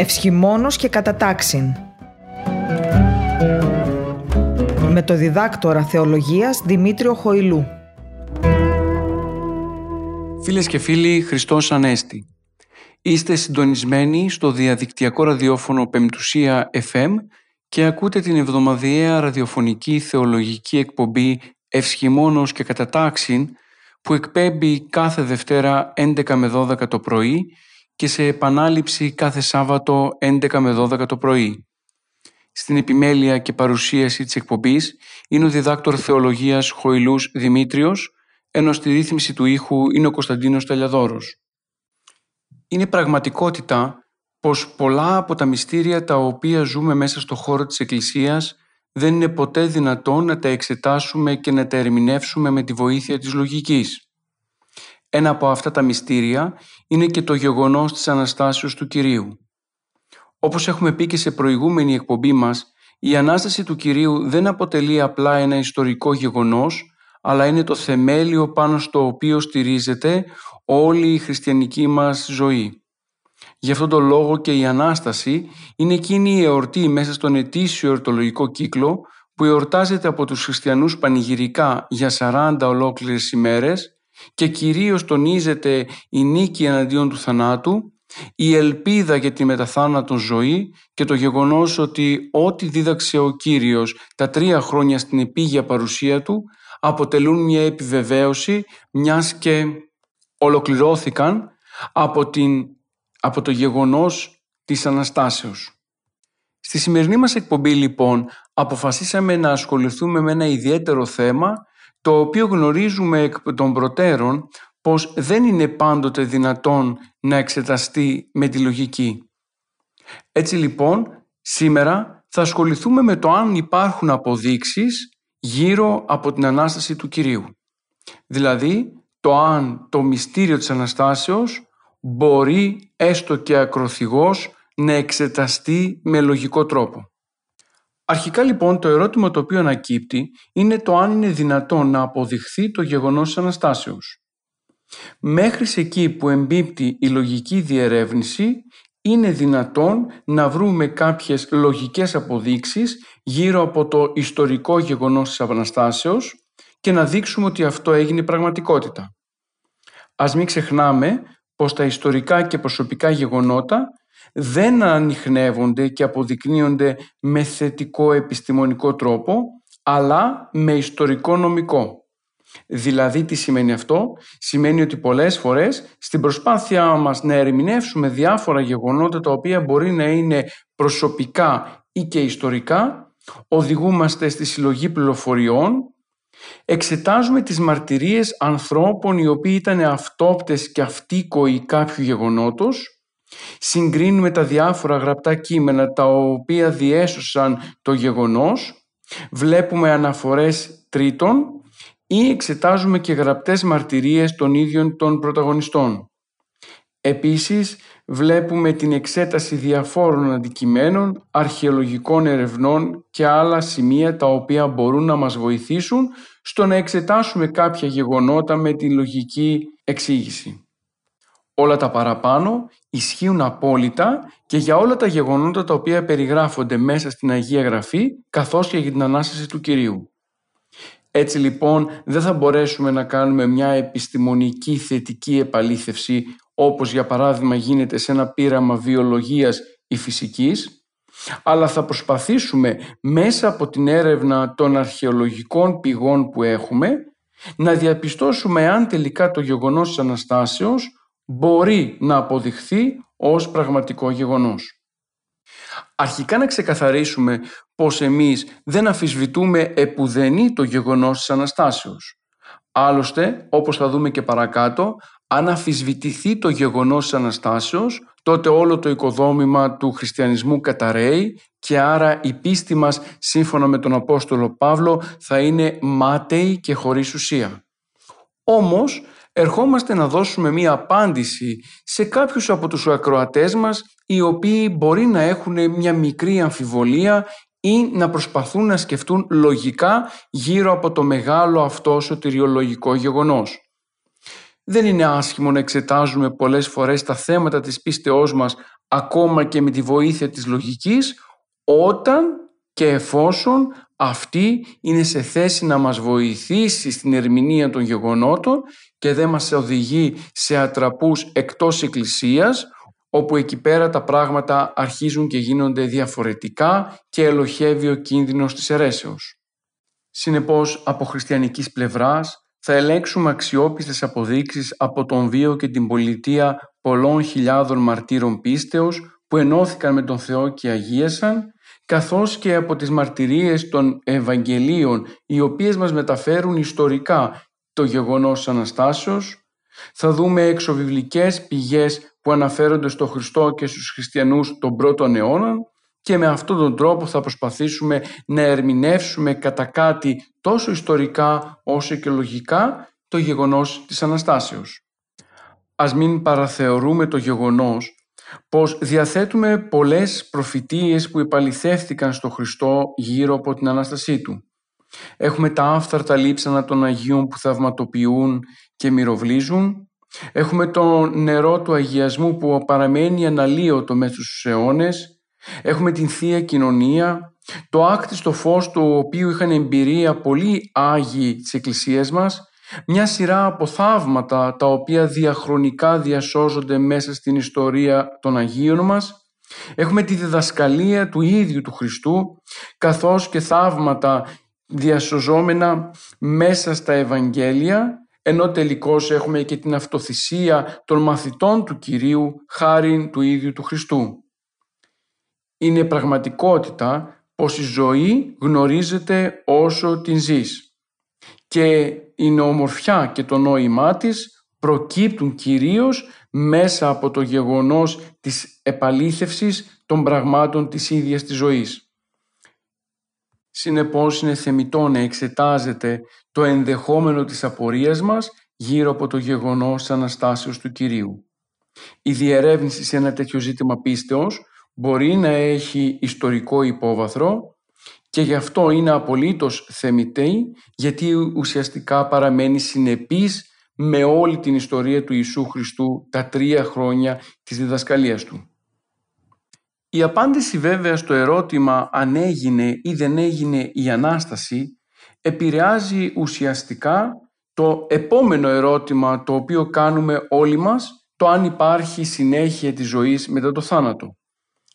Ευσχημόνος και κατατάξιν. Με το διδάκτορα θεολογίας Δημήτριο Χοηλού. Φίλες και φίλοι, Χριστός Ανέστη. Είστε συντονισμένοι στο διαδικτυακό ραδιόφωνο Πεμπτουσία FM και ακούτε την εβδομαδιαία ραδιοφωνική θεολογική εκπομπή Ευσχημόνος και Κατατάξιν που εκπέμπει κάθε Δευτέρα 11 με 12 το πρωί και σε επανάληψη κάθε Σάββατο 11 με 12 το πρωί. Στην επιμέλεια και παρουσίαση της εκπομπής είναι ο διδάκτορ θεολογίας Χοηλούς Δημήτριος, ενώ στη ρύθμιση του ήχου είναι ο Κωνσταντίνος Τελιαδόρος. Είναι πραγματικότητα πως πολλά από τα μυστήρια τα οποία ζούμε μέσα στο χώρο της Εκκλησίας δεν είναι ποτέ δυνατόν να τα εξετάσουμε και να τα ερμηνεύσουμε με τη βοήθεια της λογικής. Ένα από αυτά τα μυστήρια είναι και το γεγονός της Αναστάσεως του Κυρίου. Όπως έχουμε πει και σε προηγούμενη εκπομπή μας, η Ανάσταση του Κυρίου δεν αποτελεί απλά ένα ιστορικό γεγονός, αλλά είναι το θεμέλιο πάνω στο οποίο στηρίζεται όλη η χριστιανική μας ζωή. Γι' αυτόν τον λόγο και η Ανάσταση είναι εκείνη η εορτή μέσα στον ετήσιο εορτολογικό κύκλο που εορτάζεται από τους χριστιανούς πανηγυρικά για 40 ολόκληρες ημέρες και κυρίως τονίζεται η νίκη εναντίον του θανάτου, η ελπίδα για τη μεταθάνατον ζωή και το γεγονός ότι ό,τι δίδαξε ο Κύριος τα τρία χρόνια στην επίγεια παρουσία του αποτελούν μια επιβεβαίωση μιας και ολοκληρώθηκαν από, την, από το γεγονός της Αναστάσεως. Στη σημερινή μας εκπομπή λοιπόν αποφασίσαμε να ασχοληθούμε με ένα ιδιαίτερο θέμα το οποίο γνωρίζουμε εκ των προτέρων πως δεν είναι πάντοτε δυνατόν να εξεταστεί με τη λογική. Έτσι λοιπόν, σήμερα θα ασχοληθούμε με το αν υπάρχουν αποδείξεις γύρω από την Ανάσταση του Κυρίου. Δηλαδή, το αν το μυστήριο της Αναστάσεως μπορεί έστω και ακροθυγός να εξεταστεί με λογικό τρόπο. Αρχικά λοιπόν το ερώτημα το οποίο ανακύπτει είναι το αν είναι δυνατόν να αποδειχθεί το γεγονός της Αναστάσεως. Μέχρι σε εκεί που εμπίπτει η λογική διερεύνηση είναι δυνατόν να βρούμε κάποιες λογικές αποδείξεις γύρω από το ιστορικό γεγονός της Αναστάσεως και να δείξουμε ότι αυτό έγινε πραγματικότητα. Ας μην ξεχνάμε πως τα ιστορικά και προσωπικά γεγονότα δεν ανοιχνεύονται και αποδεικνύονται με θετικό επιστημονικό τρόπο, αλλά με ιστορικό νομικό. Δηλαδή τι σημαίνει αυτό, σημαίνει ότι πολλές φορές στην προσπάθειά μας να ερμηνεύσουμε διάφορα γεγονότα τα οποία μπορεί να είναι προσωπικά ή και ιστορικά, οδηγούμαστε στη συλλογή πληροφοριών, εξετάζουμε τις μαρτυρίες ανθρώπων οι οποίοι ήταν αυτόπτες και αυτίκοοι κάποιου γεγονότος Συγκρίνουμε τα διάφορα γραπτά κείμενα τα οποία διέσωσαν το γεγονός, βλέπουμε αναφορές τρίτων ή εξετάζουμε και γραπτές μαρτυρίες των ίδιων των πρωταγωνιστών. Επίσης, βλέπουμε την εξέταση διαφόρων αντικειμένων, αρχαιολογικών ερευνών και άλλα σημεία τα οποία μπορούν να μας βοηθήσουν στο να εξετάσουμε κάποια γεγονότα με τη λογική εξήγηση. Όλα τα παραπάνω ισχύουν απόλυτα και για όλα τα γεγονότα τα οποία περιγράφονται μέσα στην Αγία Γραφή καθώς και για την Ανάσταση του Κυρίου. Έτσι λοιπόν δεν θα μπορέσουμε να κάνουμε μια επιστημονική θετική επαλήθευση όπως για παράδειγμα γίνεται σε ένα πείραμα βιολογίας ή φυσικής αλλά θα προσπαθήσουμε μέσα από την έρευνα των αρχαιολογικών πηγών που έχουμε να διαπιστώσουμε αν τελικά το γεγονός της Αναστάσεως μπορεί να αποδειχθεί ως πραγματικό γεγονός. Αρχικά να ξεκαθαρίσουμε πως εμείς δεν αφισβητούμε επουδενή το γεγονός της Αναστάσεως. Άλλωστε, όπως θα δούμε και παρακάτω, αν αφισβητηθεί το γεγονός της Αναστάσεως, τότε όλο το οικοδόμημα του χριστιανισμού καταραίει και άρα η πίστη μας, σύμφωνα με τον Απόστολο Παύλο, θα είναι μάταιη και χωρίς ουσία. Όμως, ερχόμαστε να δώσουμε μία απάντηση σε κάποιους από τους ακροατές μας οι οποίοι μπορεί να έχουν μια μικρή αμφιβολία ή να προσπαθούν να σκεφτούν λογικά γύρω από το μεγάλο αυτό σωτηριολογικό γεγονός. Δεν είναι άσχημο να εξετάζουμε πολλές φορές τα θέματα της πίστεώς μας ακόμα και με τη βοήθεια της λογικής όταν και εφόσον αυτή είναι σε θέση να μας βοηθήσει στην ερμηνεία των γεγονότων και δεν μας οδηγεί σε ατραπούς εκτός εκκλησίας όπου εκεί πέρα τα πράγματα αρχίζουν και γίνονται διαφορετικά και ελοχεύει ο κίνδυνος της αιρέσεως. Συνεπώς, από χριστιανικής πλευράς, θα ελέγξουμε αξιόπιστες αποδείξεις από τον βίο και την πολιτεία πολλών χιλιάδων μαρτύρων πίστεως που ενώθηκαν με τον Θεό και αγίασαν, καθώς και από τις μαρτυρίες των Ευαγγελίων οι οποίες μας μεταφέρουν ιστορικά το γεγονός της Αναστάσεως, θα δούμε εξωβιβλικές πηγές που αναφέρονται στο Χριστό και στους χριστιανούς των πρώτων αιώνων και με αυτόν τον τρόπο θα προσπαθήσουμε να ερμηνεύσουμε κατά κάτι τόσο ιστορικά όσο και λογικά το γεγονός της Αναστάσεως. Ας μην παραθεωρούμε το γεγονός πως διαθέτουμε πολλές προφητείες που επαληθεύτηκαν στο Χριστό γύρω από την Ανάστασή Του. Έχουμε τα άφθαρτα λείψανα των Αγίων που θαυματοποιούν και μυροβλίζουν. Έχουμε το νερό του αγιασμού που παραμένει αναλύωτο μέσα στους αιώνες Έχουμε την Θεία Κοινωνία, το άκτιστο φως του οποίου είχαν εμπειρία πολλοί Άγιοι της Εκκλησίας μας, μια σειρά από θαύματα τα οποία διαχρονικά διασώζονται μέσα στην ιστορία των Αγίων μας. Έχουμε τη διδασκαλία του ίδιου του Χριστού, καθώς και θαύματα διασωζόμενα μέσα στα Ευαγγέλια, ενώ τελικώς έχουμε και την αυτοθυσία των μαθητών του Κυρίου χάριν του ίδιου του Χριστού είναι πραγματικότητα πως η ζωή γνωρίζεται όσο την ζεις και η ομορφιά και το νόημά της προκύπτουν κυρίως μέσα από το γεγονός της επαλήθευσης των πραγμάτων της ίδιας της ζωής. Συνεπώς είναι θεμητό να εξετάζεται το ενδεχόμενο της απορίας μας γύρω από το γεγονός της Αναστάσεως του Κυρίου. Η διερεύνηση σε ένα τέτοιο ζήτημα πίστεως μπορεί να έχει ιστορικό υπόβαθρο και γι' αυτό είναι απολύτως θεμητή γιατί ουσιαστικά παραμένει συνεπής με όλη την ιστορία του Ιησού Χριστού τα τρία χρόνια της διδασκαλίας Του. Η απάντηση βέβαια στο ερώτημα αν έγινε ή δεν έγινε η Ανάσταση επηρεάζει ουσιαστικά το επόμενο ερώτημα το οποίο κάνουμε όλοι μας το αν υπάρχει συνέχεια της ζωής μετά το θάνατο.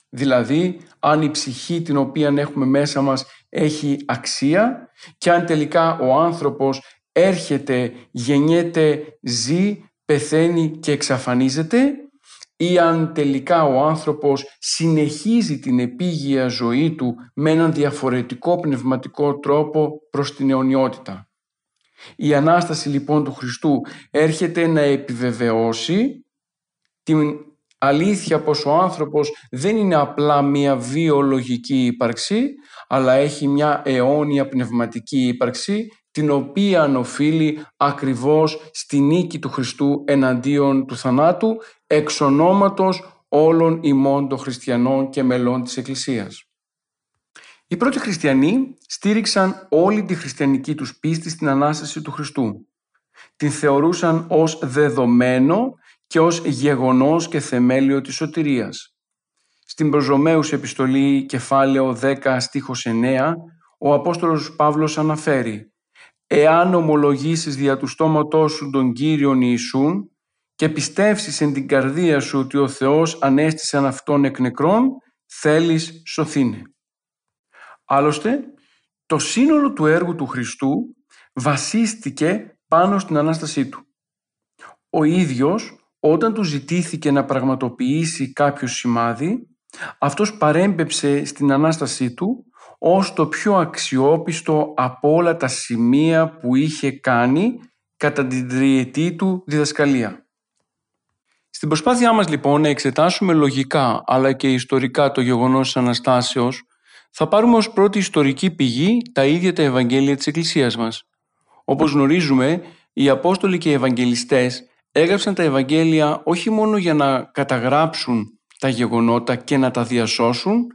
Δηλαδή, αν η ψυχή την οποία έχουμε μέσα μας έχει αξία και αν τελικά ο άνθρωπος έρχεται, γεννιέται, ζει, πεθαίνει και εξαφανίζεται ή αν τελικά ο άνθρωπος συνεχίζει την επίγεια ζωή του με έναν διαφορετικό πνευματικό τρόπο προς την αιωνιότητα. Η Ανάσταση λοιπόν του Χριστού έρχεται να επιβεβαιώσει την αλήθεια πως ο άνθρωπος δεν είναι απλά μια βιολογική ύπαρξη, αλλά έχει μια αιώνια πνευματική ύπαρξη, την οποία οφείλει ακριβώς στη νίκη του Χριστού εναντίον του θανάτου, εξ ονόματος όλων ημών των χριστιανών και μελών της Εκκλησίας. Οι πρώτοι χριστιανοί στήριξαν όλη τη χριστιανική τους πίστη στην Ανάσταση του Χριστού. Την θεωρούσαν ως δεδομένο και ως γεγονός και θεμέλιο της σωτηρίας. Στην προς επιστολή κεφάλαιο 10 στίχος 9 ο Απόστολος Παύλος αναφέρει «Εάν ομολογήσεις δια του στόματός σου τον Κύριον Ιησούν και πιστεύσεις εν την καρδία σου ότι ο Θεός ανέστησε Αυτόν εκ νεκρών, θέλεις σωθήνε». Άλλωστε, το σύνολο του έργου του Χριστού βασίστηκε πάνω στην Ανάστασή Του. Ο ίδιος όταν του ζητήθηκε να πραγματοποιήσει κάποιο σημάδι, αυτός παρέμπεψε στην Ανάστασή του ως το πιο αξιόπιστο από όλα τα σημεία που είχε κάνει κατά την τριετή του διδασκαλία. Στην προσπάθειά μας λοιπόν να εξετάσουμε λογικά αλλά και ιστορικά το γεγονός της Αναστάσεως, θα πάρουμε ως πρώτη ιστορική πηγή τα ίδια τα Ευαγγέλια της Εκκλησίας μας. Όπως γνωρίζουμε, οι Απόστολοι και οι Ευαγγελιστές έγραψαν τα Ευαγγέλια όχι μόνο για να καταγράψουν τα γεγονότα και να τα διασώσουν,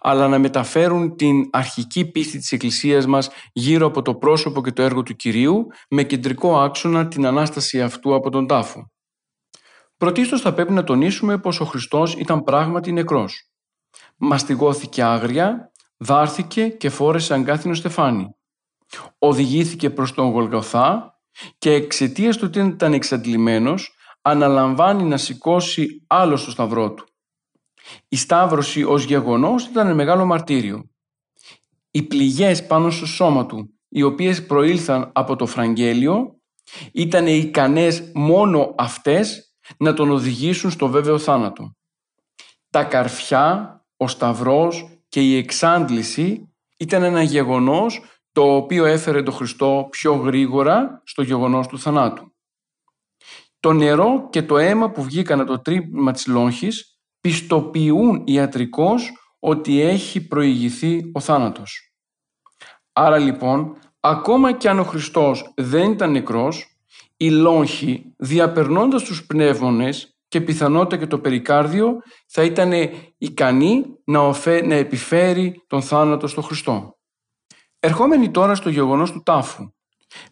αλλά να μεταφέρουν την αρχική πίστη της Εκκλησίας μας γύρω από το πρόσωπο και το έργο του Κυρίου με κεντρικό άξονα την Ανάσταση αυτού από τον τάφο. Πρωτίστως θα πρέπει να τονίσουμε πως ο Χριστός ήταν πράγματι νεκρός. Μαστιγώθηκε άγρια, δάρθηκε και φόρεσε αγκάθινο στεφάνι. Οδηγήθηκε προς τον Γολγοθά και εξαιτίας του ότι ήταν εξαντλημένος αναλαμβάνει να σηκώσει άλλο στο σταυρό του. Η σταύρωση ως γεγονός ήταν μεγάλο μαρτύριο. Οι πληγές πάνω στο σώμα του, οι οποίες προήλθαν από το Φραγγέλιο, ήταν ικανές μόνο αυτές να τον οδηγήσουν στο βέβαιο θάνατο. Τα καρφιά, ο σταυρός και η εξάντληση ήταν ένα γεγονός το οποίο έφερε τον Χριστό πιο γρήγορα στο γεγονός του θανάτου. Το νερό και το αίμα που βγήκαν από το τρύπημα της λόγχης πιστοποιούν ιατρικώς ότι έχει προηγηθεί ο θάνατος. Άρα λοιπόν, ακόμα και αν ο Χριστός δεν ήταν νεκρός, η λόγχη διαπερνώντας τους πνεύμονες και πιθανότητα και το περικάρδιο θα ήταν ικανή να, οφέ, να επιφέρει τον θάνατο στο Χριστό. Ερχόμενοι τώρα στο γεγονός του τάφου.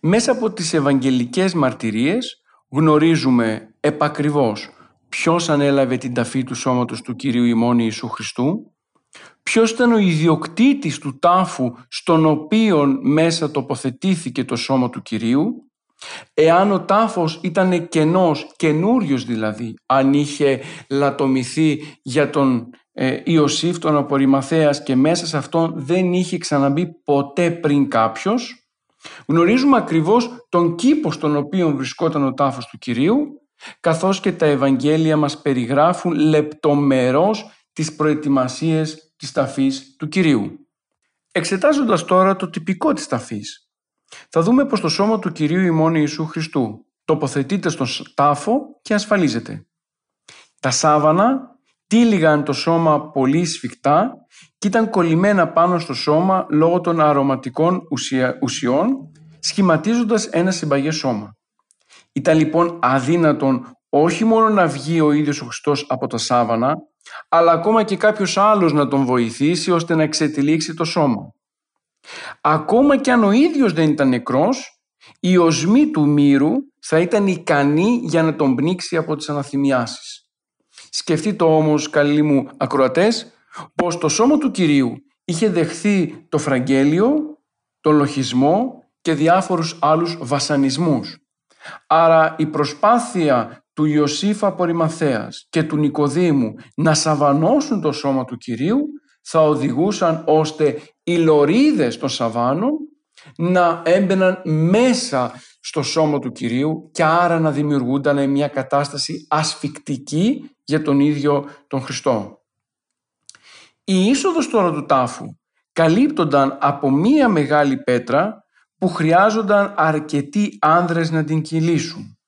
Μέσα από τις ευαγγελικές μαρτυρίες γνωρίζουμε επακριβώς ποιος ανέλαβε την ταφή του σώματος του Κυρίου ημών Ιησού Χριστού, ποιος ήταν ο ιδιοκτήτης του τάφου στον οποίο μέσα τοποθετήθηκε το σώμα του Κυρίου, εάν ο τάφος ήταν κενός, καινούριος δηλαδή, αν είχε λατομηθεί για τον ε, Ιωσήφ τον απορριμαθέας και μέσα σε αυτόν δεν είχε ξαναμπεί ποτέ πριν κάποιος, γνωρίζουμε ακριβώς τον κήπος στον οποίο βρισκόταν ο τάφος του Κυρίου καθώς και τα Ευαγγέλια μας περιγράφουν λεπτομερώς τις προετοιμασίες της ταφής του Κυρίου. Εξετάζοντας τώρα το τυπικό της ταφής, θα δούμε πως το σώμα του Κυρίου ημών Ιησού Χριστού τοποθετείται στον τάφο και ασφαλίζεται. Τα σάβανα τύλιγαν το σώμα πολύ σφιχτά και ήταν κολλημένα πάνω στο σώμα λόγω των αρωματικών ουσιών, σχηματίζοντας ένα συμπαγές σώμα. Ήταν λοιπόν αδύνατον όχι μόνο να βγει ο ίδιος ο Χριστός από τα σάβανα, αλλά ακόμα και κάποιος άλλος να τον βοηθήσει ώστε να εξετυλίξει το σώμα. Ακόμα και αν ο ίδιος δεν ήταν νεκρός, η οσμή του μύρου θα ήταν ικανή για να τον πνίξει από τις αναθυμιάσεις. Σκεφτείτε όμως, καλοί μου ακροατές, πως το σώμα του Κυρίου είχε δεχθεί το φραγγέλιο, τον λοχισμό και διάφορους άλλους βασανισμούς. Άρα η προσπάθεια του Ιωσήφ Απορριμαθέας και του Νικοδήμου να σαβανώσουν το σώμα του Κυρίου θα οδηγούσαν ώστε οι λωρίδες των σαβάνων να έμπαιναν μέσα στο σώμα του Κυρίου και άρα να δημιουργούνταν μια κατάσταση ασφικτική για τον ίδιο τον Χριστό. Η είσοδος τώρα του τάφου καλύπτονταν από μία μεγάλη πέτρα που χρειάζονταν αρκετοί άνδρες να την κυλήσουν.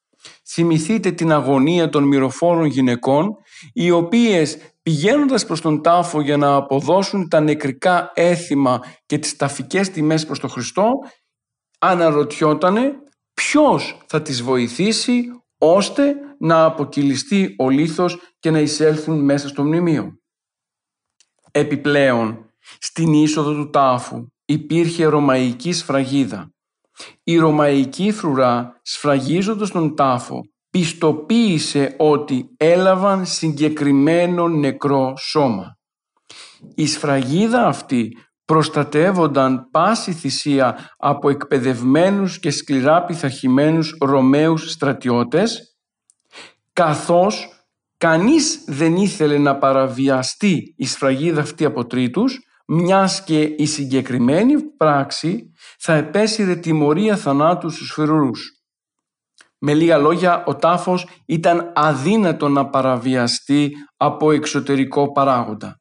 Θυμηθείτε την αγωνία των μυροφόρων γυναικών, οι οποίες πηγαίνοντας προς τον τάφο για να αποδώσουν τα νεκρικά έθιμα και τις ταφικές τιμές προς τον Χριστό, αναρωτιότανε ποιος θα τις βοηθήσει ώστε να αποκυλιστεί ο λίθος και να εισέλθουν μέσα στο μνημείο. Επιπλέον, στην είσοδο του τάφου υπήρχε ρωμαϊκή σφραγίδα. Η ρωμαϊκή φρουρά σφραγίζοντας τον τάφο πιστοποίησε ότι έλαβαν συγκεκριμένο νεκρό σώμα. Η σφραγίδα αυτή προστατεύονταν πάση θυσία από εκπαιδευμένους και σκληρά πειθαρχημένους Ρωμαίους στρατιώτες καθώς κανείς δεν ήθελε να παραβιαστεί η σφραγίδα αυτή από τρίτους μιας και η συγκεκριμένη πράξη θα επέσυρε τιμωρία θανάτου στους φρουρούς. Με λίγα λόγια, ο τάφος ήταν αδύνατο να παραβιαστεί από εξωτερικό παράγοντα.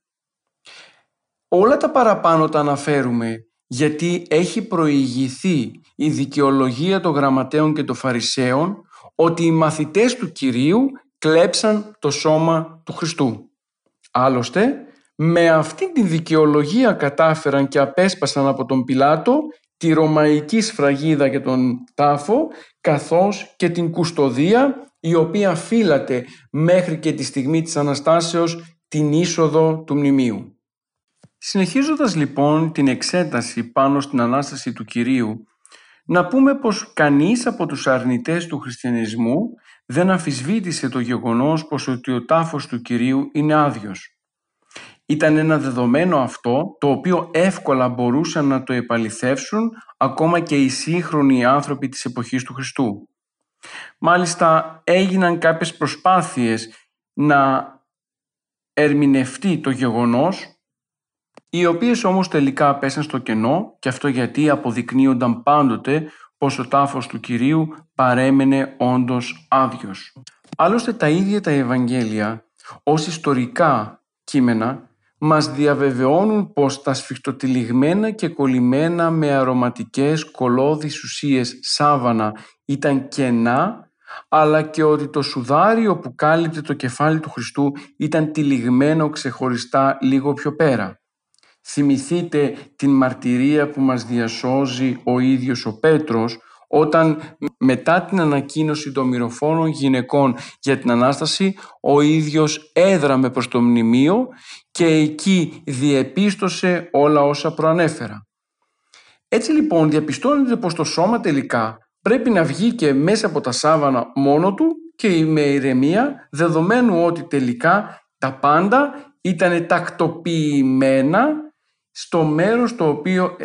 Όλα τα παραπάνω τα αναφέρουμε γιατί έχει προηγηθεί η δικαιολογία των γραμματέων και των φαρισαίων ότι οι μαθητές του Κυρίου κλέψαν το σώμα του Χριστού. Άλλωστε, με αυτή τη δικαιολογία κατάφεραν και απέσπασαν από τον Πιλάτο τη ρωμαϊκή σφραγίδα και τον τάφο, καθώς και την κουστοδία η οποία φύλατε μέχρι και τη στιγμή της Αναστάσεως την είσοδο του μνημείου. Συνεχίζοντας λοιπόν την εξέταση πάνω στην Ανάσταση του Κυρίου, να πούμε πως κανείς από τους αρνητές του χριστιανισμού δεν αμφισβήτησε το γεγονός πως ότι ο τάφος του Κυρίου είναι άδειος. Ήταν ένα δεδομένο αυτό το οποίο εύκολα μπορούσαν να το επαληθεύσουν ακόμα και οι σύγχρονοι άνθρωποι της εποχής του Χριστού. Μάλιστα έγιναν κάποιες προσπάθειες να ερμηνευτεί το γεγονός οι οποίες όμως τελικά πέσαν στο κενό και αυτό γιατί αποδεικνύονταν πάντοτε πως ο τάφος του Κυρίου παρέμενε όντως άδειος. Άλλωστε τα ίδια τα Ευαγγέλια ως ιστορικά κείμενα μας διαβεβαιώνουν πως τα σφιχτοτυλιγμένα και κολλημένα με αρωματικές κολώδεις ουσίες σάβανα ήταν κενά αλλά και ότι το σουδάριο που κάλυπτε το κεφάλι του Χριστού ήταν τυλιγμένο ξεχωριστά λίγο πιο πέρα. Θυμηθείτε την μαρτυρία που μας διασώζει ο ίδιος ο Πέτρος όταν μετά την ανακοίνωση των μυροφόρων γυναικών για την Ανάσταση ο ίδιος έδραμε προς το μνημείο και εκεί διεπίστωσε όλα όσα προανέφερα. Έτσι λοιπόν διαπιστώνεται πως το σώμα τελικά πρέπει να βγει και μέσα από τα σάβανα μόνο του και με ηρεμία δεδομένου ότι τελικά τα πάντα ήταν τακτοποιημένα στο μέρος το οποίο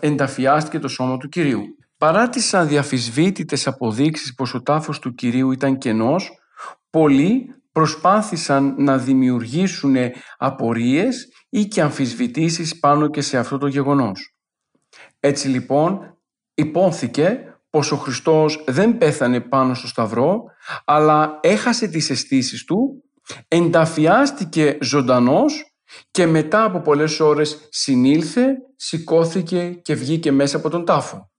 ενταφιάστηκε το σώμα του Κυρίου. Παρά τις αδιαφυσβήτητες αποδείξεις πως ο τάφος του Κυρίου ήταν κενός, πολλοί προσπάθησαν να δημιουργήσουν απορίες ή και αμφισβητήσεις πάνω και σε αυτό το γεγονός. Έτσι λοιπόν υπόθηκε πως ο Χριστός δεν πέθανε πάνω στο Σταυρό, αλλά έχασε τις αισθήσεις του, ενταφιάστηκε ζωντανός και μετά από πολλές ώρες συνήλθε, σηκώθηκε και βγήκε μέσα από τον τάφο.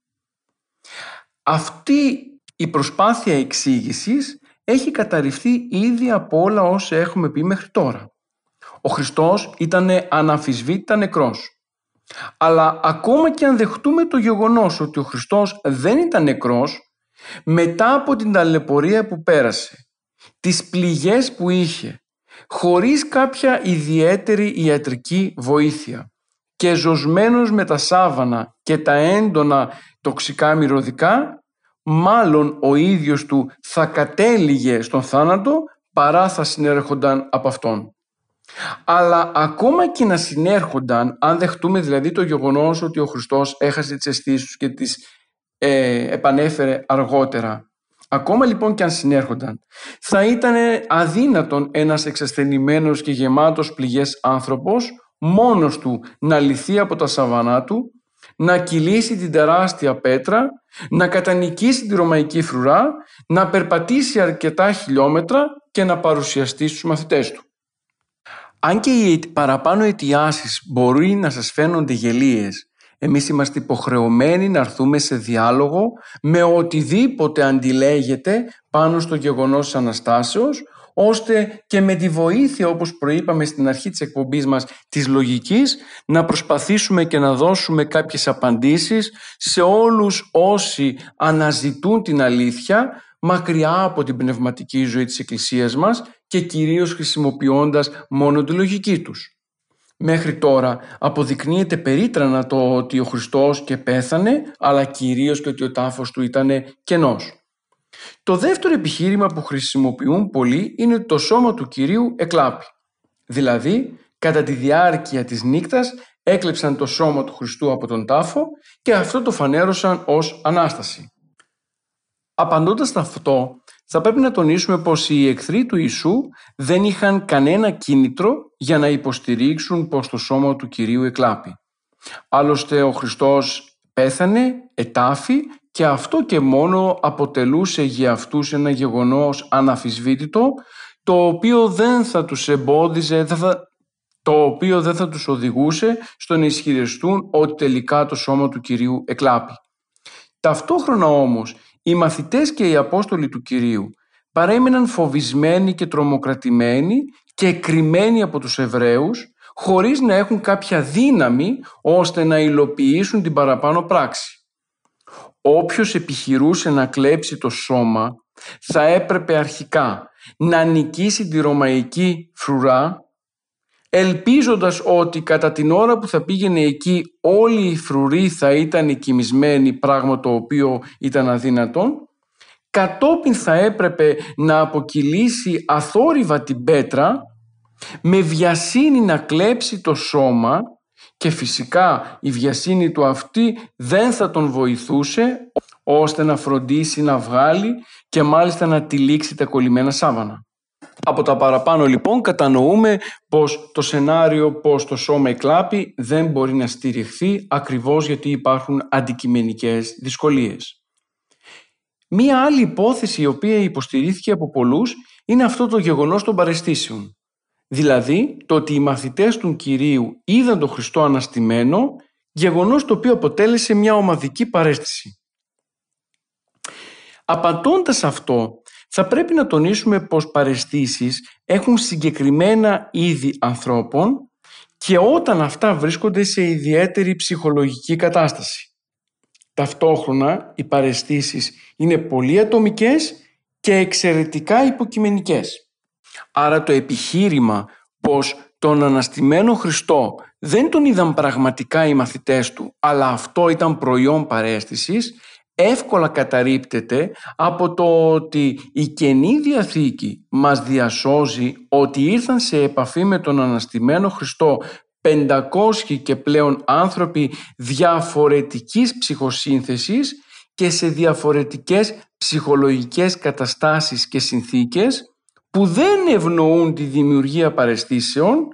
Αυτή η προσπάθεια εξήγησης έχει καταρριφθεί ήδη από όλα όσα έχουμε πει μέχρι τώρα. Ο Χριστός ήταν αναμφισβήτητα νεκρός. Αλλά ακόμα και αν δεχτούμε το γεγονός ότι ο Χριστός δεν ήταν νεκρός, μετά από την ταλαιπωρία που πέρασε, τις πληγές που είχε, χωρίς κάποια ιδιαίτερη ιατρική βοήθεια και ζωσμένος με τα σάβανα και τα έντονα τοξικά μυρωδικά, μάλλον ο ίδιος του θα κατέληγε στον θάνατο παρά θα συνέρχονταν από αυτόν. Αλλά ακόμα και να συνέρχονταν, αν δεχτούμε δηλαδή το γεγονός ότι ο Χριστός έχασε τις αισθήσεις και τις ε, επανέφερε αργότερα, ακόμα λοιπόν και αν συνέρχονταν, θα ήταν αδύνατον ένας εξασθενημένος και γεμάτος πληγές άνθρωπος μόνος του να λυθεί από τα σαβανά του, να κυλήσει την τεράστια πέτρα, να κατανικήσει τη ρωμαϊκή φρουρά, να περπατήσει αρκετά χιλιόμετρα και να παρουσιαστεί στους μαθητές του. Αν και οι παραπάνω αιτιάσεις μπορεί να σας φαίνονται γελίες, εμείς είμαστε υποχρεωμένοι να έρθουμε σε διάλογο με οτιδήποτε αντιλέγεται πάνω στο γεγονός της Αναστάσεως, ώστε και με τη βοήθεια, όπως προείπαμε στην αρχή της εκπομπής μας, της λογικής, να προσπαθήσουμε και να δώσουμε κάποιες απαντήσεις σε όλους όσοι αναζητούν την αλήθεια, μακριά από την πνευματική ζωή της Εκκλησίας μας και κυρίως χρησιμοποιώντας μόνο τη λογική τους. Μέχρι τώρα αποδεικνύεται περίτρανα το ότι ο Χριστός και πέθανε, αλλά κυρίως και ότι ο τάφος του ήταν κενός. Το δεύτερο επιχείρημα που χρησιμοποιούν πολλοί είναι ότι το σώμα του Κυρίου εκλάπει. Δηλαδή, κατά τη διάρκεια της νύκτας έκλεψαν το σώμα του Χριστού από τον τάφο και αυτό το φανέρωσαν ως Ανάσταση. Απαντώντας σε αυτό, θα πρέπει να τονίσουμε πως οι εχθροί του Ιησού δεν είχαν κανένα κίνητρο για να υποστηρίξουν πως το σώμα του Κυρίου εκλάπει. Άλλωστε ο Χριστός πέθανε, ετάφη και αυτό και μόνο αποτελούσε για αυτούς ένα γεγονός αναφυσβήτητο το οποίο δεν θα τους εμπόδιζε, θα, το οποίο δεν θα τους οδηγούσε στο να ισχυριστούν ότι τελικά το σώμα του Κυρίου εκλάπει. Ταυτόχρονα όμως οι μαθητές και οι Απόστολοι του Κυρίου παρέμειναν φοβισμένοι και τρομοκρατημένοι και κρυμμένοι από τους Εβραίους χωρίς να έχουν κάποια δύναμη ώστε να υλοποιήσουν την παραπάνω πράξη. Όποιος επιχειρούσε να κλέψει το σώμα θα έπρεπε αρχικά να νικήσει τη ρωμαϊκή φρουρά ελπίζοντας ότι κατά την ώρα που θα πήγαινε εκεί όλοι οι φρουροί θα ήταν κοιμισμένοι, πράγμα το οποίο ήταν αδύνατον, κατόπιν θα έπρεπε να αποκυλήσει αθόρυβα την πέτρα, με βιασύνη να κλέψει το σώμα και φυσικά η βιασύνη του αυτή δεν θα τον βοηθούσε ώστε να φροντίσει να βγάλει και μάλιστα να τυλίξει τα κολλημένα σάβανα. Από τα παραπάνω λοιπόν κατανοούμε πως το σενάριο πως το σώμα εκλάπει δεν μπορεί να στηριχθεί ακριβώς γιατί υπάρχουν αντικειμενικές δυσκολίες. Μία άλλη υπόθεση η οποία υποστηρίχθηκε από πολλούς είναι αυτό το γεγονός των παρεστήσεων. Δηλαδή το ότι οι μαθητές του Κυρίου είδαν τον Χριστό αναστημένο, γεγονός το οποίο αποτέλεσε μια ομαδική παρέστηση. Απαντώντας αυτό, θα πρέπει να τονίσουμε πως παρεστήσεις έχουν συγκεκριμένα είδη ανθρώπων και όταν αυτά βρίσκονται σε ιδιαίτερη ψυχολογική κατάσταση. Ταυτόχρονα οι παρεστήσεις είναι πολύ ατομικές και εξαιρετικά υποκειμενικές. Άρα το επιχείρημα πως τον αναστημένο Χριστό δεν τον είδαν πραγματικά οι μαθητές του, αλλά αυτό ήταν προϊόν παρέστησης, εύκολα καταρρύπτεται από το ότι η Καινή Διαθήκη μας διασώζει ότι ήρθαν σε επαφή με τον αναστημένο Χριστό 500 και πλέον άνθρωποι διαφορετικής ψυχοσύνθεσης και σε διαφορετικές ψυχολογικές καταστάσεις και συνθήκες που δεν ευνοούν τη δημιουργία παρεστήσεων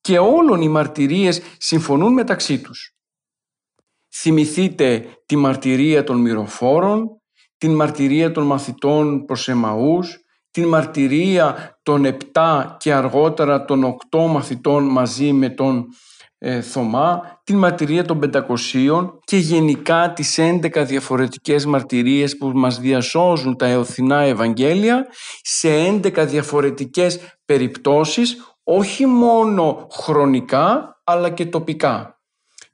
και όλων οι μαρτυρίες συμφωνούν μεταξύ τους. Θυμηθείτε τη μαρτυρία των μυροφόρων, την μαρτυρία των μαθητών προς Εμαούς, την μαρτυρία των επτά και αργότερα των οκτώ μαθητών μαζί με τον ε, Θωμά, την μαρτυρία των πεντακοσίων και γενικά τις 11 διαφορετικές μαρτυρίες που μας διασώζουν τα εωθινά Ευαγγέλια σε 11 διαφορετικές περιπτώσεις όχι μόνο χρονικά αλλά και τοπικά.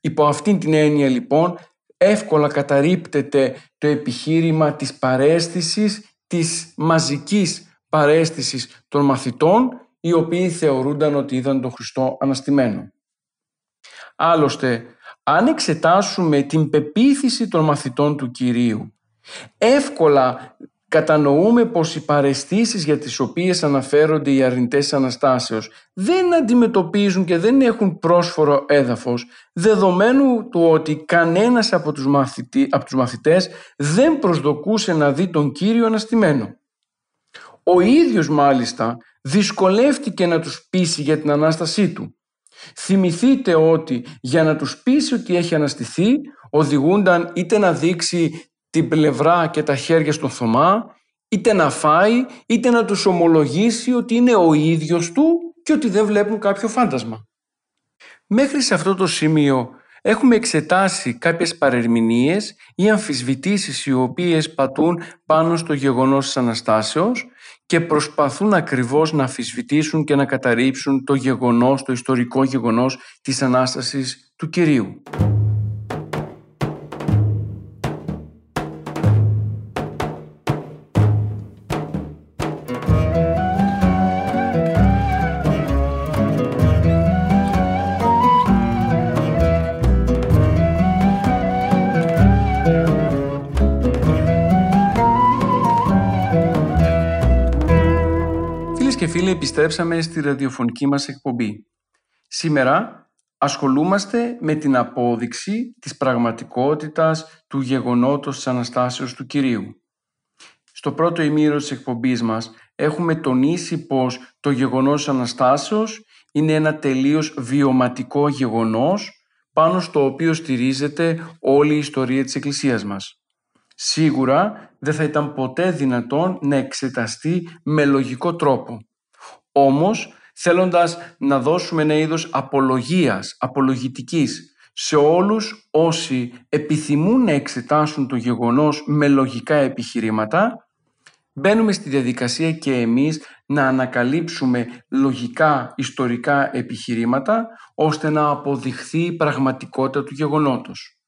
Υπό αυτήν την έννοια λοιπόν εύκολα καταρρύπτεται το επιχείρημα της παρέστησης, της μαζικής παρέστησης των μαθητών οι οποίοι θεωρούνταν ότι είδαν τον Χριστό αναστημένο. Άλλωστε, αν εξετάσουμε την πεποίθηση των μαθητών του Κυρίου, εύκολα κατανοούμε πως οι παρεστήσεις για τις οποίες αναφέρονται οι αρνητές Αναστάσεως δεν αντιμετωπίζουν και δεν έχουν πρόσφορο έδαφος δεδομένου του ότι κανένας από τους, μαθητή, από τους μαθητές δεν προσδοκούσε να δει τον Κύριο αναστημένο. Ο ίδιος μάλιστα δυσκολεύτηκε να τους πείσει για την Ανάστασή του. Θυμηθείτε ότι για να τους πείσει ότι έχει αναστηθεί οδηγούνταν είτε να δείξει την πλευρά και τα χέρια στον Θωμά, είτε να φάει, είτε να τους ομολογήσει ότι είναι ο ίδιος του και ότι δεν βλέπουν κάποιο φάντασμα. Μέχρι σε αυτό το σημείο έχουμε εξετάσει κάποιες παρερμηνίες ή αμφισβητήσεις οι οποίες πατούν πάνω στο γεγονός της Αναστάσεως και προσπαθούν ακριβώς να αμφισβητήσουν και να καταρρύψουν το γεγονός, το ιστορικό γεγονός της Ανάστασης του Κυρίου. Επιστρέψαμε στη ραδιοφωνική μας εκπομπή. Σήμερα ασχολούμαστε με την απόδειξη της πραγματικότητας του γεγονότος της Αναστάσεως του Κυρίου. Στο πρώτο ημίρο της εκπομπής μας έχουμε τονίσει πως το γεγονός της Αναστάσεως είναι ένα τελείως βιωματικό γεγονός πάνω στο οποίο στηρίζεται όλη η ιστορία της Εκκλησίας μας. Σίγουρα δεν θα ήταν ποτέ δυνατόν να εξεταστεί με λογικό τρόπο. Όμως θέλοντας να δώσουμε ένα είδος απολογίας, απολογητικής σε όλους όσοι επιθυμούν να εξετάσουν το γεγονός με λογικά επιχειρήματα, μπαίνουμε στη διαδικασία και εμείς να ανακαλύψουμε λογικά ιστορικά επιχειρήματα ώστε να αποδειχθεί η πραγματικότητα του γεγονότος.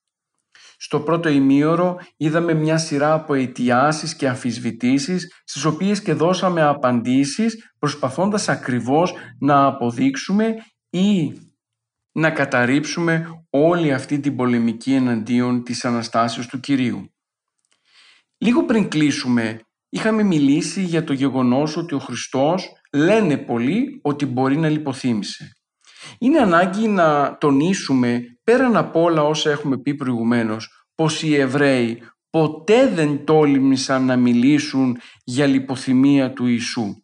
Στο πρώτο ημίωρο είδαμε μια σειρά από αιτιάσεις και αμφισβητήσεις στις οποίες και δώσαμε απαντήσεις προσπαθώντας ακριβώς να αποδείξουμε ή να καταρρύψουμε όλη αυτή την πολεμική εναντίον της Αναστάσεως του Κυρίου. Λίγο πριν κλείσουμε, είχαμε μιλήσει για το γεγονός ότι ο Χριστός λένε πολλοί ότι μπορεί να λιποθύμησε. Είναι ανάγκη να τονίσουμε, πέραν από όλα όσα έχουμε πει προηγουμένως, πως οι Εβραίοι ποτέ δεν τόλμησαν να μιλήσουν για λιποθυμία του Ιησού.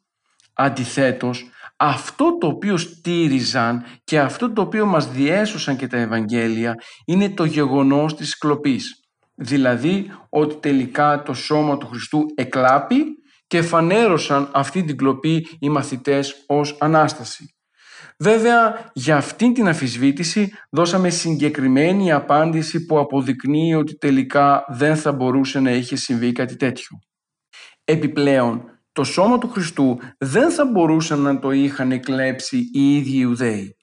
Αντιθέτως, αυτό το οποίο στήριζαν και αυτό το οποίο μας διέσωσαν και τα Ευαγγέλια είναι το γεγονός της κλοπής. Δηλαδή ότι τελικά το σώμα του Χριστού εκλάπει και φανέρωσαν αυτή την κλοπή οι μαθητές ως Ανάσταση. Βέβαια, για αυτή την αφισβήτηση δώσαμε συγκεκριμένη απάντηση που αποδεικνύει ότι τελικά δεν θα μπορούσε να είχε συμβεί κάτι τέτοιο. Επιπλέον, το σώμα του Χριστού δεν θα μπορούσαν να το είχαν εκλέψει οι ίδιοι Ιουδαίοι.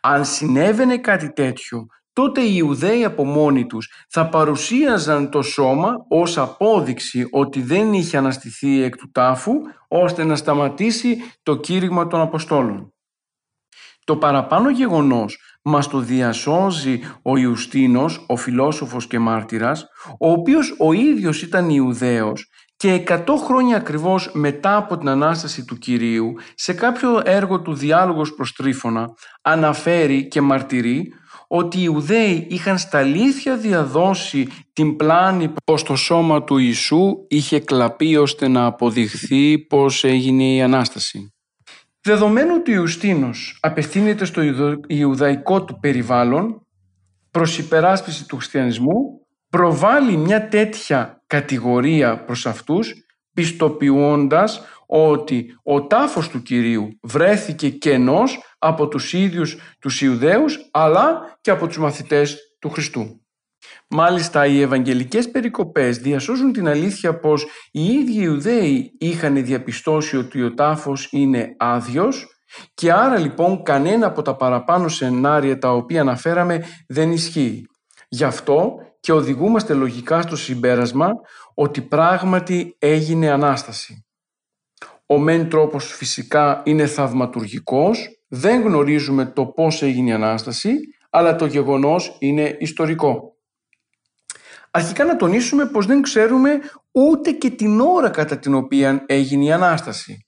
Αν συνέβαινε κάτι τέτοιο, τότε οι Ιουδαίοι από μόνοι τους θα παρουσίαζαν το σώμα ως απόδειξη ότι δεν είχε αναστηθεί εκ του τάφου, ώστε να σταματήσει το κήρυγμα των Αποστόλων. Το παραπάνω γεγονός μας το διασώζει ο Ιουστίνος, ο φιλόσοφος και μάρτυρας, ο οποίος ο ίδιος ήταν Ιουδαίος και 100 χρόνια ακριβώς μετά από την Ανάσταση του Κυρίου, σε κάποιο έργο του «Διάλογος προς Τρίφωνα», αναφέρει και μαρτυρεί ότι οι Ιουδαίοι είχαν στα αλήθεια διαδώσει την πλάνη πως το σώμα του Ιησού είχε κλαπεί ώστε να αποδειχθεί πως έγινε η Ανάσταση. Δεδομένου ότι ο Ιουστίνος απευθύνεται στο Ιουδαϊκό του περιβάλλον προς υπεράσπιση του χριστιανισμού, προβάλλει μια τέτοια κατηγορία προς αυτούς, πιστοποιώντας ότι ο τάφος του Κυρίου βρέθηκε κενός από τους ίδιους τους Ιουδαίους, αλλά και από τους μαθητές του Χριστού. Μάλιστα οι Ευαγγελικές περικοπές διασώζουν την αλήθεια πως οι ίδιοι Ιουδαίοι είχαν διαπιστώσει ότι ο τάφος είναι άδειος και άρα λοιπόν κανένα από τα παραπάνω σενάρια τα οποία αναφέραμε δεν ισχύει. Γι' αυτό και οδηγούμαστε λογικά στο συμπέρασμα ότι πράγματι έγινε Ανάσταση. Ο μεν τρόπος φυσικά είναι θαυματουργικός, δεν γνωρίζουμε το πώς έγινε η Ανάσταση, αλλά το γεγονός είναι ιστορικό. Αρχικά να τονίσουμε πως δεν ξέρουμε ούτε και την ώρα κατά την οποία έγινε η Ανάσταση.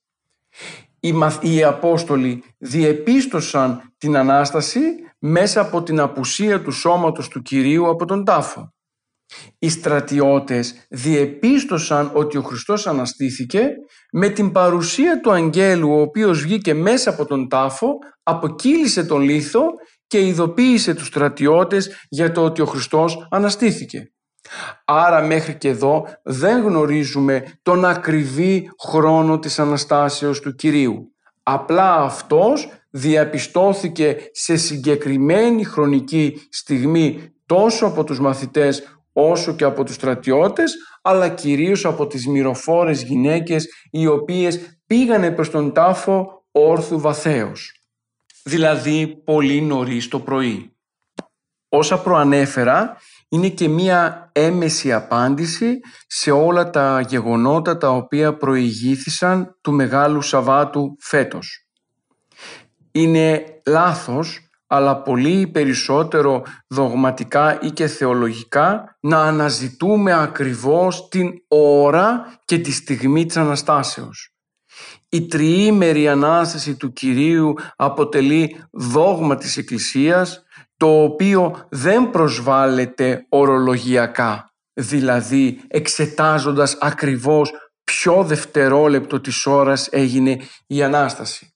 Οι, οι Απόστολοι διεπίστωσαν την Ανάσταση μέσα από την απουσία του σώματος του Κυρίου από τον τάφο. Οι στρατιώτες διεπίστωσαν ότι ο Χριστός αναστήθηκε με την παρουσία του αγγέλου ο οποίος βγήκε μέσα από τον τάφο, αποκύλησε τον λίθο και ειδοποίησε τους στρατιώτες για το ότι ο Χριστός αναστήθηκε. Άρα μέχρι και εδώ δεν γνωρίζουμε τον ακριβή χρόνο της Αναστάσεως του Κυρίου. Απλά αυτός διαπιστώθηκε σε συγκεκριμένη χρονική στιγμή τόσο από τους μαθητές όσο και από τους στρατιώτες αλλά κυρίως από τις μυροφόρες γυναίκες οι οποίες πήγανε προς τον τάφο όρθου βαθέως. Δηλαδή πολύ νωρίς το πρωί. Όσα προανέφερα είναι και μία έμεση απάντηση σε όλα τα γεγονότα τα οποία προηγήθησαν του Μεγάλου Σαββάτου φέτος. Είναι λάθος, αλλά πολύ περισσότερο δογματικά ή και θεολογικά, να αναζητούμε ακριβώς την ώρα και τη στιγμή της Αναστάσεως. Η τριήμερη Ανάσταση του Κυρίου αποτελεί δόγμα της Εκκλησίας το οποίο δεν προσβάλλεται ορολογιακά, δηλαδή εξετάζοντας ακριβώς ποιο δευτερόλεπτο της ώρας έγινε η Ανάσταση.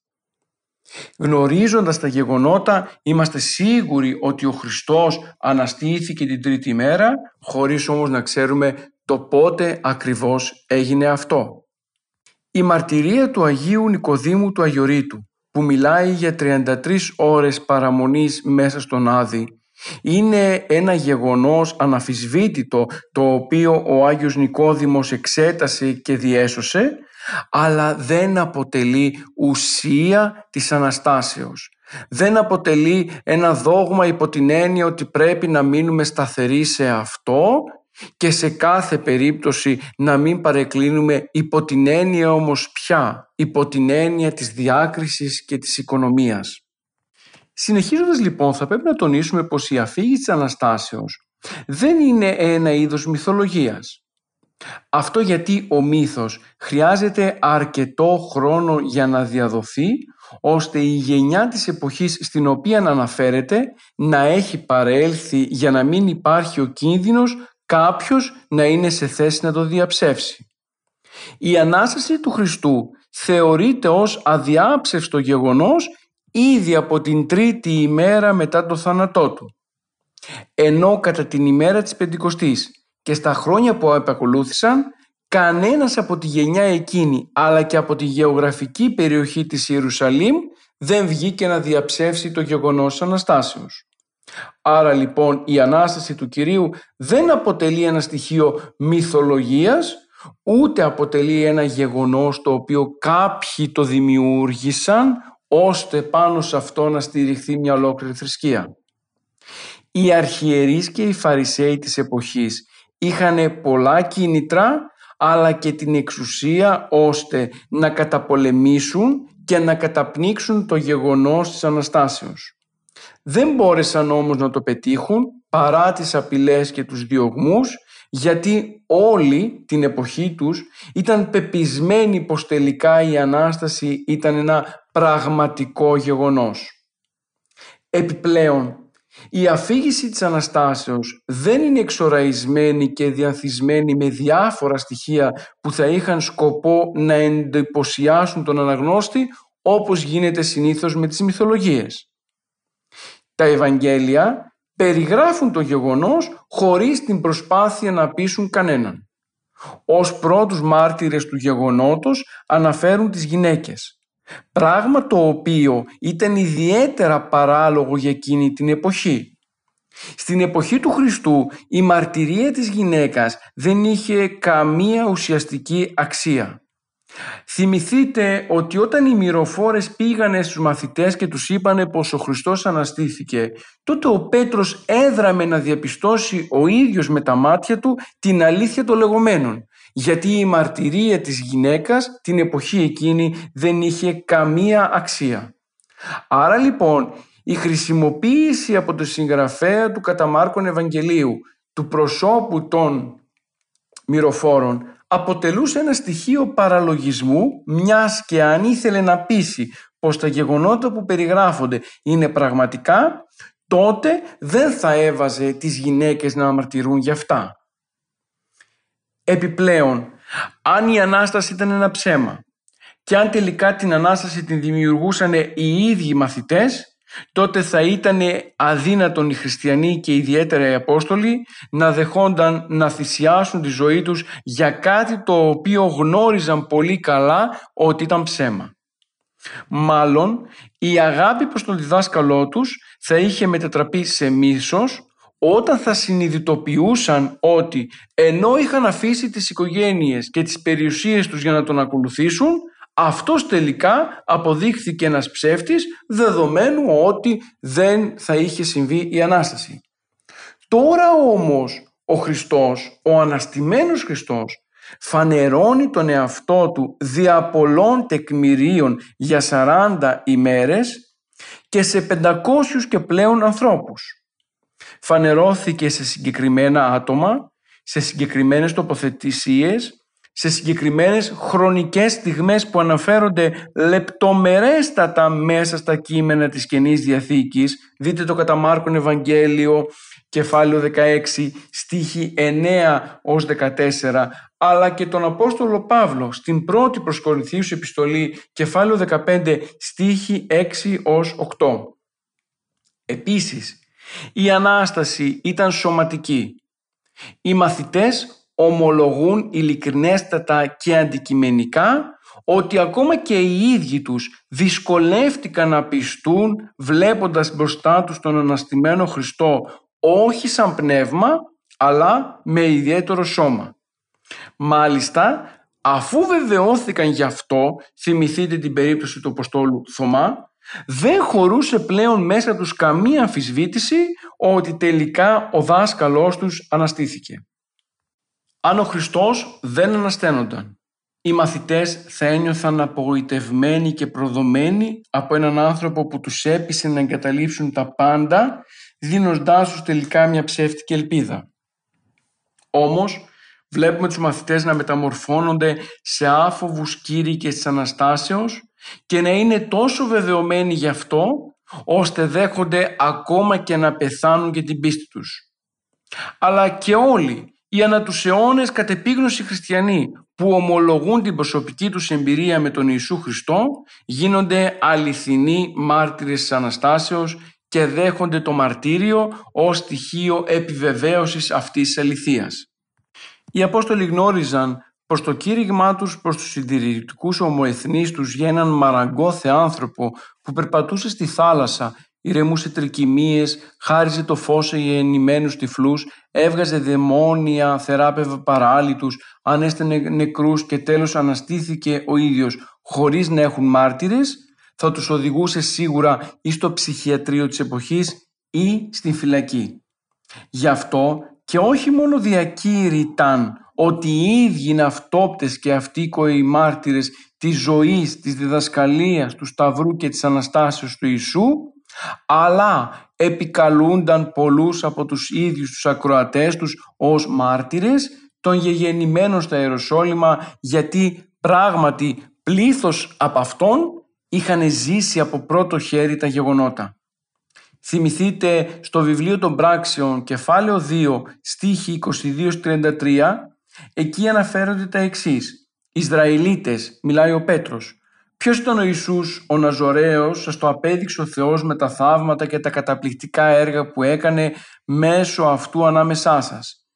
Γνωρίζοντας τα γεγονότα είμαστε σίγουροι ότι ο Χριστός αναστήθηκε την τρίτη μέρα χωρίς όμως να ξέρουμε το πότε ακριβώς έγινε αυτό. Η μαρτυρία του Αγίου Νικοδήμου του Αγιορείτου που μιλάει για 33 ώρες παραμονής μέσα στον Άδη είναι ένα γεγονός αναφυσβήτητο το οποίο ο Άγιος Νικόδημος εξέτασε και διέσωσε αλλά δεν αποτελεί ουσία της Αναστάσεως. Δεν αποτελεί ένα δόγμα υπό την έννοια ότι πρέπει να μείνουμε σταθεροί σε αυτό και σε κάθε περίπτωση να μην παρεκκλίνουμε υπό την έννοια όμως πια, υπό την έννοια της διάκρισης και της οικονομίας. Συνεχίζοντας λοιπόν θα πρέπει να τονίσουμε πως η αφήγηση της Αναστάσεως δεν είναι ένα είδος μυθολογίας. Αυτό γιατί ο μύθος χρειάζεται αρκετό χρόνο για να διαδοθεί ώστε η γενιά της εποχής στην οποία αναφέρεται να έχει παρέλθει για να μην υπάρχει ο κίνδυνος κάποιος να είναι σε θέση να το διαψεύσει. Η Ανάσταση του Χριστού θεωρείται ως αδιάψευστο γεγονός ήδη από την τρίτη ημέρα μετά το θάνατό του. Ενώ κατά την ημέρα της Πεντηκοστής και στα χρόνια που επακολούθησαν κανένας από τη γενιά εκείνη αλλά και από τη γεωγραφική περιοχή της Ιερουσαλήμ δεν βγήκε να διαψεύσει το γεγονός Αναστάσεως. Άρα λοιπόν η Ανάσταση του Κυρίου δεν αποτελεί ένα στοιχείο μυθολογίας ούτε αποτελεί ένα γεγονός το οποίο κάποιοι το δημιούργησαν ώστε πάνω σε αυτό να στηριχθεί μια ολόκληρη θρησκεία. Οι αρχιερείς και οι φαρισαίοι της εποχής είχαν πολλά κίνητρα αλλά και την εξουσία ώστε να καταπολεμήσουν και να καταπνίξουν το γεγονός της Αναστάσεως. Δεν μπόρεσαν όμως να το πετύχουν παρά τις απειλές και τους διωγμούς γιατί όλοι την εποχή τους ήταν πεπισμένοι πως τελικά η Ανάσταση ήταν ένα πραγματικό γεγονός. Επιπλέον, η αφήγηση της Αναστάσεως δεν είναι εξοραϊσμένη και διαθυσμένη με διάφορα στοιχεία που θα είχαν σκοπό να εντυπωσιάσουν τον αναγνώστη όπως γίνεται συνήθως με τις μυθολογίες. Τα Ευαγγέλια περιγράφουν το γεγονός χωρίς την προσπάθεια να πείσουν κανέναν. Ως πρώτους μάρτυρες του γεγονότος αναφέρουν τις γυναίκες. Πράγμα το οποίο ήταν ιδιαίτερα παράλογο για εκείνη την εποχή. Στην εποχή του Χριστού η μαρτυρία της γυναίκας δεν είχε καμία ουσιαστική αξία. Θυμηθείτε ότι όταν οι μυροφόρες πήγανε στους μαθητές και τους είπανε πως ο Χριστός αναστήθηκε, τότε ο Πέτρος έδραμε να διαπιστώσει ο ίδιος με τα μάτια του την αλήθεια των λεγόμενων. Γιατί η μαρτυρία της γυναίκας την εποχή εκείνη δεν είχε καμία αξία. Άρα λοιπόν η χρησιμοποίηση από το συγγραφέα του Καταμάρκων Ευαγγελίου του προσώπου των μυροφόρων αποτελούσε ένα στοιχείο παραλογισμού μιας και αν ήθελε να πείσει πως τα γεγονότα που περιγράφονται είναι πραγματικά τότε δεν θα έβαζε τις γυναίκες να αμαρτυρούν γι' αυτά. Επιπλέον, αν η Ανάσταση ήταν ένα ψέμα και αν τελικά την Ανάσταση την δημιουργούσαν οι ίδιοι μαθητές, τότε θα ήταν αδύνατον οι χριστιανοί και ιδιαίτερα οι Απόστολοι να δεχόνταν να θυσιάσουν τη ζωή τους για κάτι το οποίο γνώριζαν πολύ καλά ότι ήταν ψέμα. Μάλλον η αγάπη προς τον διδάσκαλό τους θα είχε μετατραπεί σε μίσος όταν θα συνειδητοποιούσαν ότι ενώ είχαν αφήσει τις οικογένειες και τις περιουσίες τους για να τον ακολουθήσουν αυτός τελικά αποδείχθηκε ένας ψεύτης δεδομένου ότι δεν θα είχε συμβεί η Ανάσταση. Τώρα όμως ο Χριστός, ο αναστημένος Χριστός, φανερώνει τον εαυτό του δια πολλών τεκμηρίων για 40 ημέρες και σε 500 και πλέον ανθρώπους. Φανερώθηκε σε συγκεκριμένα άτομα, σε συγκεκριμένες τοποθετησίες σε συγκεκριμένες χρονικές στιγμές που αναφέρονται λεπτομερέστατα μέσα στα κείμενα της Καινής Διαθήκης. Δείτε το κατά Μάρκον Ευαγγέλιο, κεφάλαιο 16, στίχη 9 ως 14, αλλά και τον Απόστολο Παύλο στην πρώτη προς Κορινθίους επιστολή, κεφάλαιο 15, στίχη 6 ως 8. Επίσης, η Ανάσταση ήταν σωματική. Οι μαθητές ομολογούν ειλικρινέστατα και αντικειμενικά ότι ακόμα και οι ίδιοι τους δυσκολεύτηκαν να πιστούν βλέποντας μπροστά τους τον αναστημένο Χριστό όχι σαν πνεύμα αλλά με ιδιαίτερο σώμα. Μάλιστα, αφού βεβαιώθηκαν γι' αυτό, θυμηθείτε την περίπτωση του Αποστόλου Θωμά, δεν χωρούσε πλέον μέσα τους καμία αμφισβήτηση ότι τελικά ο δάσκαλός τους αναστήθηκε αν ο Χριστός δεν ανασταίνονταν οι μαθητές θα ένιωθαν απογοητευμένοι και προδομένοι από έναν άνθρωπο που τους έπεισε να εγκαταλείψουν τα πάντα, δίνοντάς τους τελικά μια ψεύτικη ελπίδα. Όμως, βλέπουμε τους μαθητές να μεταμορφώνονται σε άφοβους κήρυκες της Αναστάσεως και να είναι τόσο βεβαιωμένοι γι' αυτό, ώστε δέχονται ακόμα και να πεθάνουν για την πίστη τους. Αλλά και όλοι οι ανά τους αιώνες κατεπίγνωση χριστιανοί που ομολογούν την προσωπική τους εμπειρία με τον Ιησού Χριστό γίνονται αληθινοί μάρτυρες της Αναστάσεως και δέχονται το μαρτύριο ως στοιχείο επιβεβαίωσης αυτής της αληθείας. Οι Απόστολοι γνώριζαν πως το κήρυγμά τους προς τους συντηρητικούς ομοεθνείς τους για έναν μαραγκό θεάνθρωπο που περπατούσε στη θάλασσα ηρεμούσε τρικυμίες, χάριζε το φως σε γεννημένους τυφλούς, έβγαζε δαιμόνια, θεράπευε παράλυτους, ανέστενε νεκρούς και τέλος αναστήθηκε ο ίδιος χωρίς να έχουν μάρτυρες, θα τους οδηγούσε σίγουρα ή στο ψυχιατρίο της εποχής ή στην φυλακή. Γι' αυτό και όχι μόνο διακήρυταν ότι οι ίδιοι είναι αυτόπτες και αυτοί μάρτυρες της ζωής, της διδασκαλίας, του Σταυρού και της Αναστάσεως του Ιησού, αλλά επικαλούνταν πολλούς από τους ίδιους τους ακροατές τους ως μάρτυρες των γεγεννημένων στα Ιεροσόλυμα γιατί πράγματι πλήθος από αυτόν είχαν ζήσει από πρώτο χέρι τα γεγονότα. Θυμηθείτε στο βιβλίο των πράξεων κεφάλαιο 2 στίχη 22-33 εκεί αναφέρονται τα εξής Ισραηλίτες μιλάει ο Πέτρος Ποιος ήταν ο Ιησούς, ο Ναζωραίος, σας το απέδειξε ο Θεός με τα θαύματα και τα καταπληκτικά έργα που έκανε μέσω αυτού ανάμεσά σας.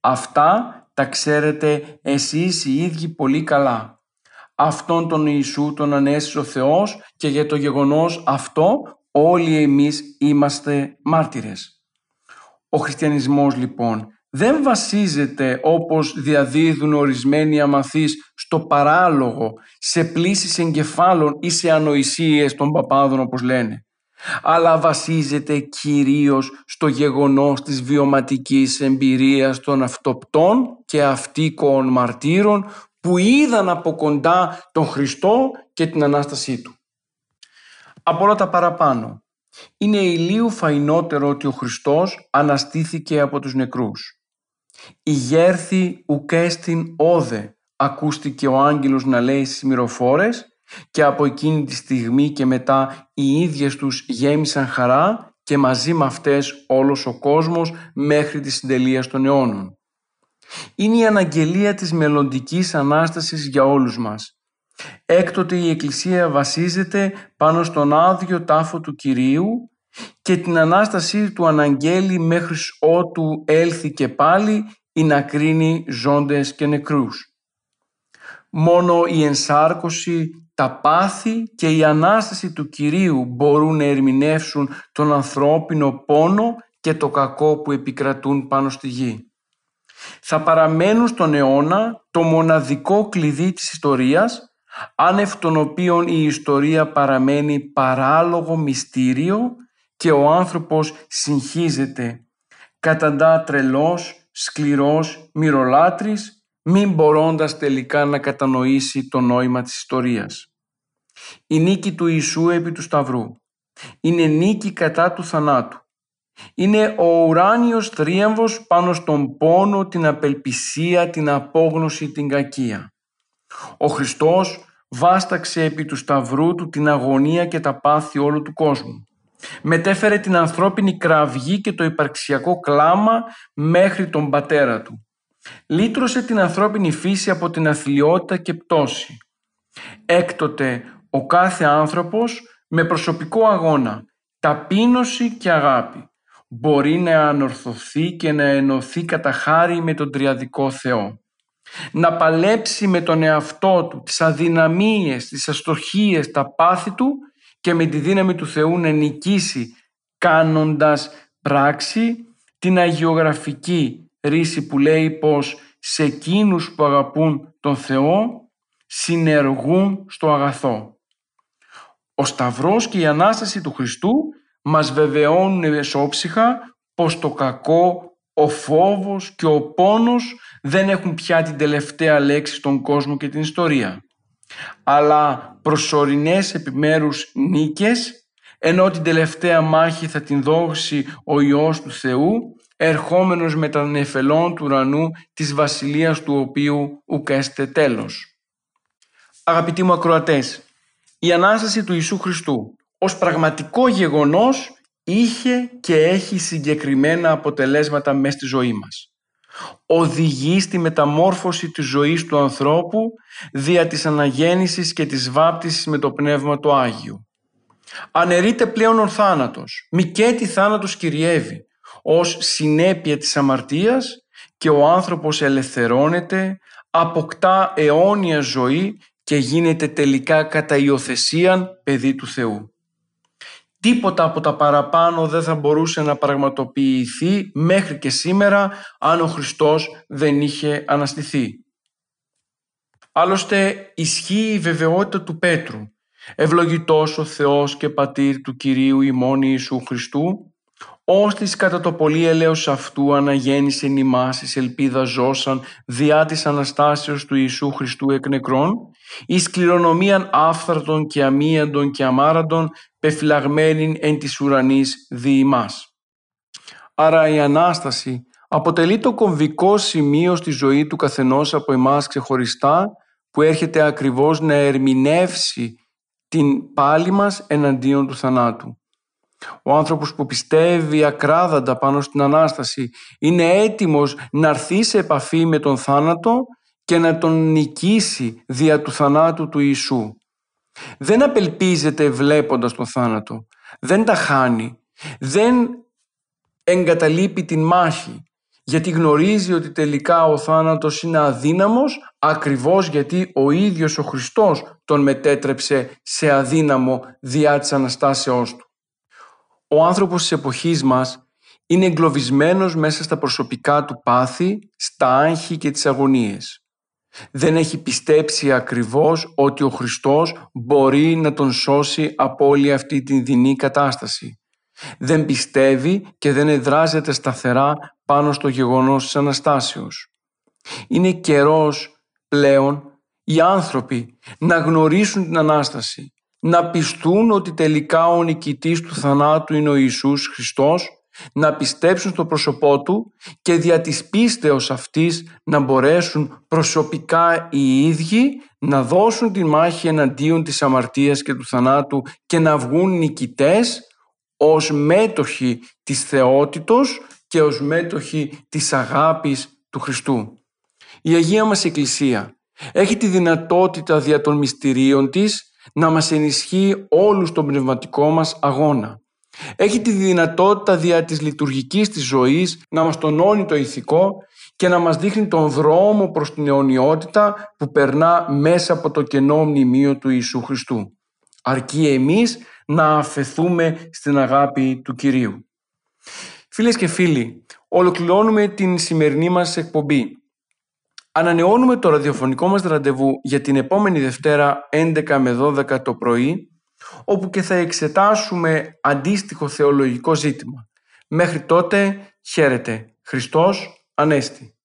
Αυτά τα ξέρετε εσείς οι ίδιοι πολύ καλά. Αυτόν τον Ιησού τον ανέστησε ο Θεός και για το γεγονός αυτό όλοι εμείς είμαστε μάρτυρες. Ο χριστιανισμός λοιπόν δεν βασίζεται όπως διαδίδουν ορισμένοι αμαθείς στο παράλογο, σε πλήσεις εγκεφάλων ή σε ανοησίες των παπάδων όπως λένε αλλά βασίζεται κυρίως στο γεγονός της βιωματικής εμπειρίας των αυτοπτών και αυτίκων μαρτύρων που είδαν από κοντά τον Χριστό και την Ανάστασή Του. Από όλα τα παραπάνω, είναι ηλίου φαϊνότερο ότι ο Χριστός αναστήθηκε από τους νεκρούς. «Η γέρθη ουκέστην όδε» ακούστηκε ο άγγελος να λέει στις μυροφόρες και από εκείνη τη στιγμή και μετά οι ίδιες τους γέμισαν χαρά και μαζί με αυτές όλος ο κόσμος μέχρι τη συντελεία των αιώνων. Είναι η αναγγελία της μελλοντικής Ανάστασης για όλους μας. Έκτοτε η Εκκλησία βασίζεται πάνω στον άδειο τάφο του Κυρίου και την Ανάστασή του αναγγέλει μέχρι ότου έλθει και πάλι ή να κρίνει ζώντες και νεκρούς. Μόνο η ενσάρκωση, τα πάθη και η Ανάσταση του Κυρίου μπορούν να ερμηνεύσουν τον ανθρώπινο πόνο και το κακό που επικρατούν πάνω στη γη. Θα παραμένουν στον αιώνα το μοναδικό κλειδί της ιστορίας, άνευ των οποίων η ιστορία παραμένει παράλογο μυστήριο και ο άνθρωπος συγχύζεται, καταντά τρελός, σκληρός, μυρολάτρης μην μπορώντας τελικά να κατανοήσει το νόημα της ιστορίας. Η νίκη του Ιησού επί του Σταυρού είναι νίκη κατά του θανάτου. Είναι ο ουράνιος θρίαμβος πάνω στον πόνο, την απελπισία, την απόγνωση, την κακία. Ο Χριστός βάσταξε επί του Σταυρού του την αγωνία και τα πάθη όλου του κόσμου. Μετέφερε την ανθρώπινη κραυγή και το υπαρξιακό κλάμα μέχρι τον πατέρα του. Λύτρωσε την ανθρώπινη φύση από την αθλειότητα και πτώση. Έκτοτε ο κάθε άνθρωπος με προσωπικό αγώνα, ταπείνωση και αγάπη μπορεί να ανορθωθεί και να ενωθεί κατά χάρη με τον Τριαδικό Θεό. Να παλέψει με τον εαυτό του, τις αδυναμίες, τις αστοχίες, τα πάθη του και με τη δύναμη του Θεού να νικήσει κάνοντας πράξη την αγιογραφική ρίση που λέει πως σε εκείνους που αγαπούν τον Θεό συνεργούν στο αγαθό. Ο Σταυρός και η Ανάσταση του Χριστού μας βεβαιώνουν εσόψυχα πως το κακό ο φόβος και ο πόνος δεν έχουν πια την τελευταία λέξη στον κόσμο και την ιστορία. Αλλά προσωρινές επιμέρους νίκες, ενώ την τελευταία μάχη θα την δώσει ο Υιός του Θεού, ερχόμενος με τα νεφελών του ουρανού της βασιλείας του οποίου ουκέστε τέλος. Αγαπητοί μου ακροατές, η Ανάσταση του Ιησού Χριστού ως πραγματικό γεγονός είχε και έχει συγκεκριμένα αποτελέσματα μέσα στη ζωή μας. Οδηγεί στη μεταμόρφωση της ζωής του ανθρώπου δια της αναγέννησης και της βάπτισης με το Πνεύμα του Άγιο. Αναιρείται πλέον ο θάνατος, μικέτη θάνατος κυριεύει, ως συνέπεια της αμαρτίας και ο άνθρωπος ελευθερώνεται, αποκτά αιώνια ζωή και γίνεται τελικά κατά υιοθεσίαν παιδί του Θεού. Τίποτα από τα παραπάνω δεν θα μπορούσε να πραγματοποιηθεί μέχρι και σήμερα αν ο Χριστός δεν είχε αναστηθεί. Άλλωστε ισχύει η βεβαιότητα του Πέτρου. Ευλογητός ο Θεός και Πατήρ του Κυρίου ημών Ιησού Χριστού Όστις κατά το πολύ ελέος αυτού αναγέννησε ημάς εις ελπίδα ζώσαν διά της Αναστάσεως του Ιησού Χριστού εκ νεκρών, εις κληρονομίαν άφθαρτον και αμίαντον και αμάραντον πεφυλαγμένην εν της ουρανής δι ημάς. Άρα η Ανάσταση αποτελεί το κομβικό σημείο στη ζωή του καθενός από εμάς ξεχωριστά που έρχεται ακριβώς να ερμηνεύσει την πάλη μας εναντίον του θανάτου. Ο άνθρωπος που πιστεύει ακράδαντα πάνω στην Ανάσταση είναι έτοιμος να έρθει σε επαφή με τον θάνατο και να τον νικήσει δια του θανάτου του Ιησού. Δεν απελπίζεται βλέποντας τον θάνατο, δεν τα χάνει, δεν εγκαταλείπει την μάχη, γιατί γνωρίζει ότι τελικά ο θάνατος είναι αδύναμος ακριβώς γιατί ο ίδιος ο Χριστός τον μετέτρεψε σε αδύναμο διά της Αναστάσεώς του. Ο άνθρωπος της εποχής μας είναι εγκλωβισμένος μέσα στα προσωπικά του πάθη, στα άγχη και τις αγωνίες. Δεν έχει πιστέψει ακριβώς ότι ο Χριστός μπορεί να τον σώσει από όλη αυτή την δεινή κατάσταση. Δεν πιστεύει και δεν εδράζεται σταθερά πάνω στο γεγονός της Αναστάσεως. Είναι καιρός πλέον οι άνθρωποι να γνωρίσουν την Ανάσταση, να πιστούν ότι τελικά ο νικητής του θανάτου είναι ο Ιησούς Χριστός, να πιστέψουν στο πρόσωπό Του και δια της πίστεως αυτής να μπορέσουν προσωπικά οι ίδιοι να δώσουν τη μάχη εναντίον της αμαρτίας και του θανάτου και να βγουν νικητές ως μέτοχοι της θεότητος και ως μέτοχοι της αγάπης του Χριστού. Η Αγία μας Εκκλησία έχει τη δυνατότητα δια των μυστηρίων της να μας ενισχύει όλους τον πνευματικό μας αγώνα. Έχει τη δυνατότητα δια της λειτουργικής της ζωής να μας τονώνει το ηθικό και να μας δείχνει τον δρόμο προς την αιωνιότητα που περνά μέσα από το κενό μνημείο του Ιησού Χριστού. Αρκεί εμείς να αφαιθούμε στην αγάπη του Κυρίου. Φίλες και φίλοι, ολοκληρώνουμε την σημερινή μας εκπομπή Ανανεώνουμε το ραδιοφωνικό μας ραντεβού για την επόμενη Δευτέρα 11 με 12 το πρωί, όπου και θα εξετάσουμε αντίστοιχο θεολογικό ζήτημα. Μέχρι τότε χαίρετε. Χριστός Ανέστη.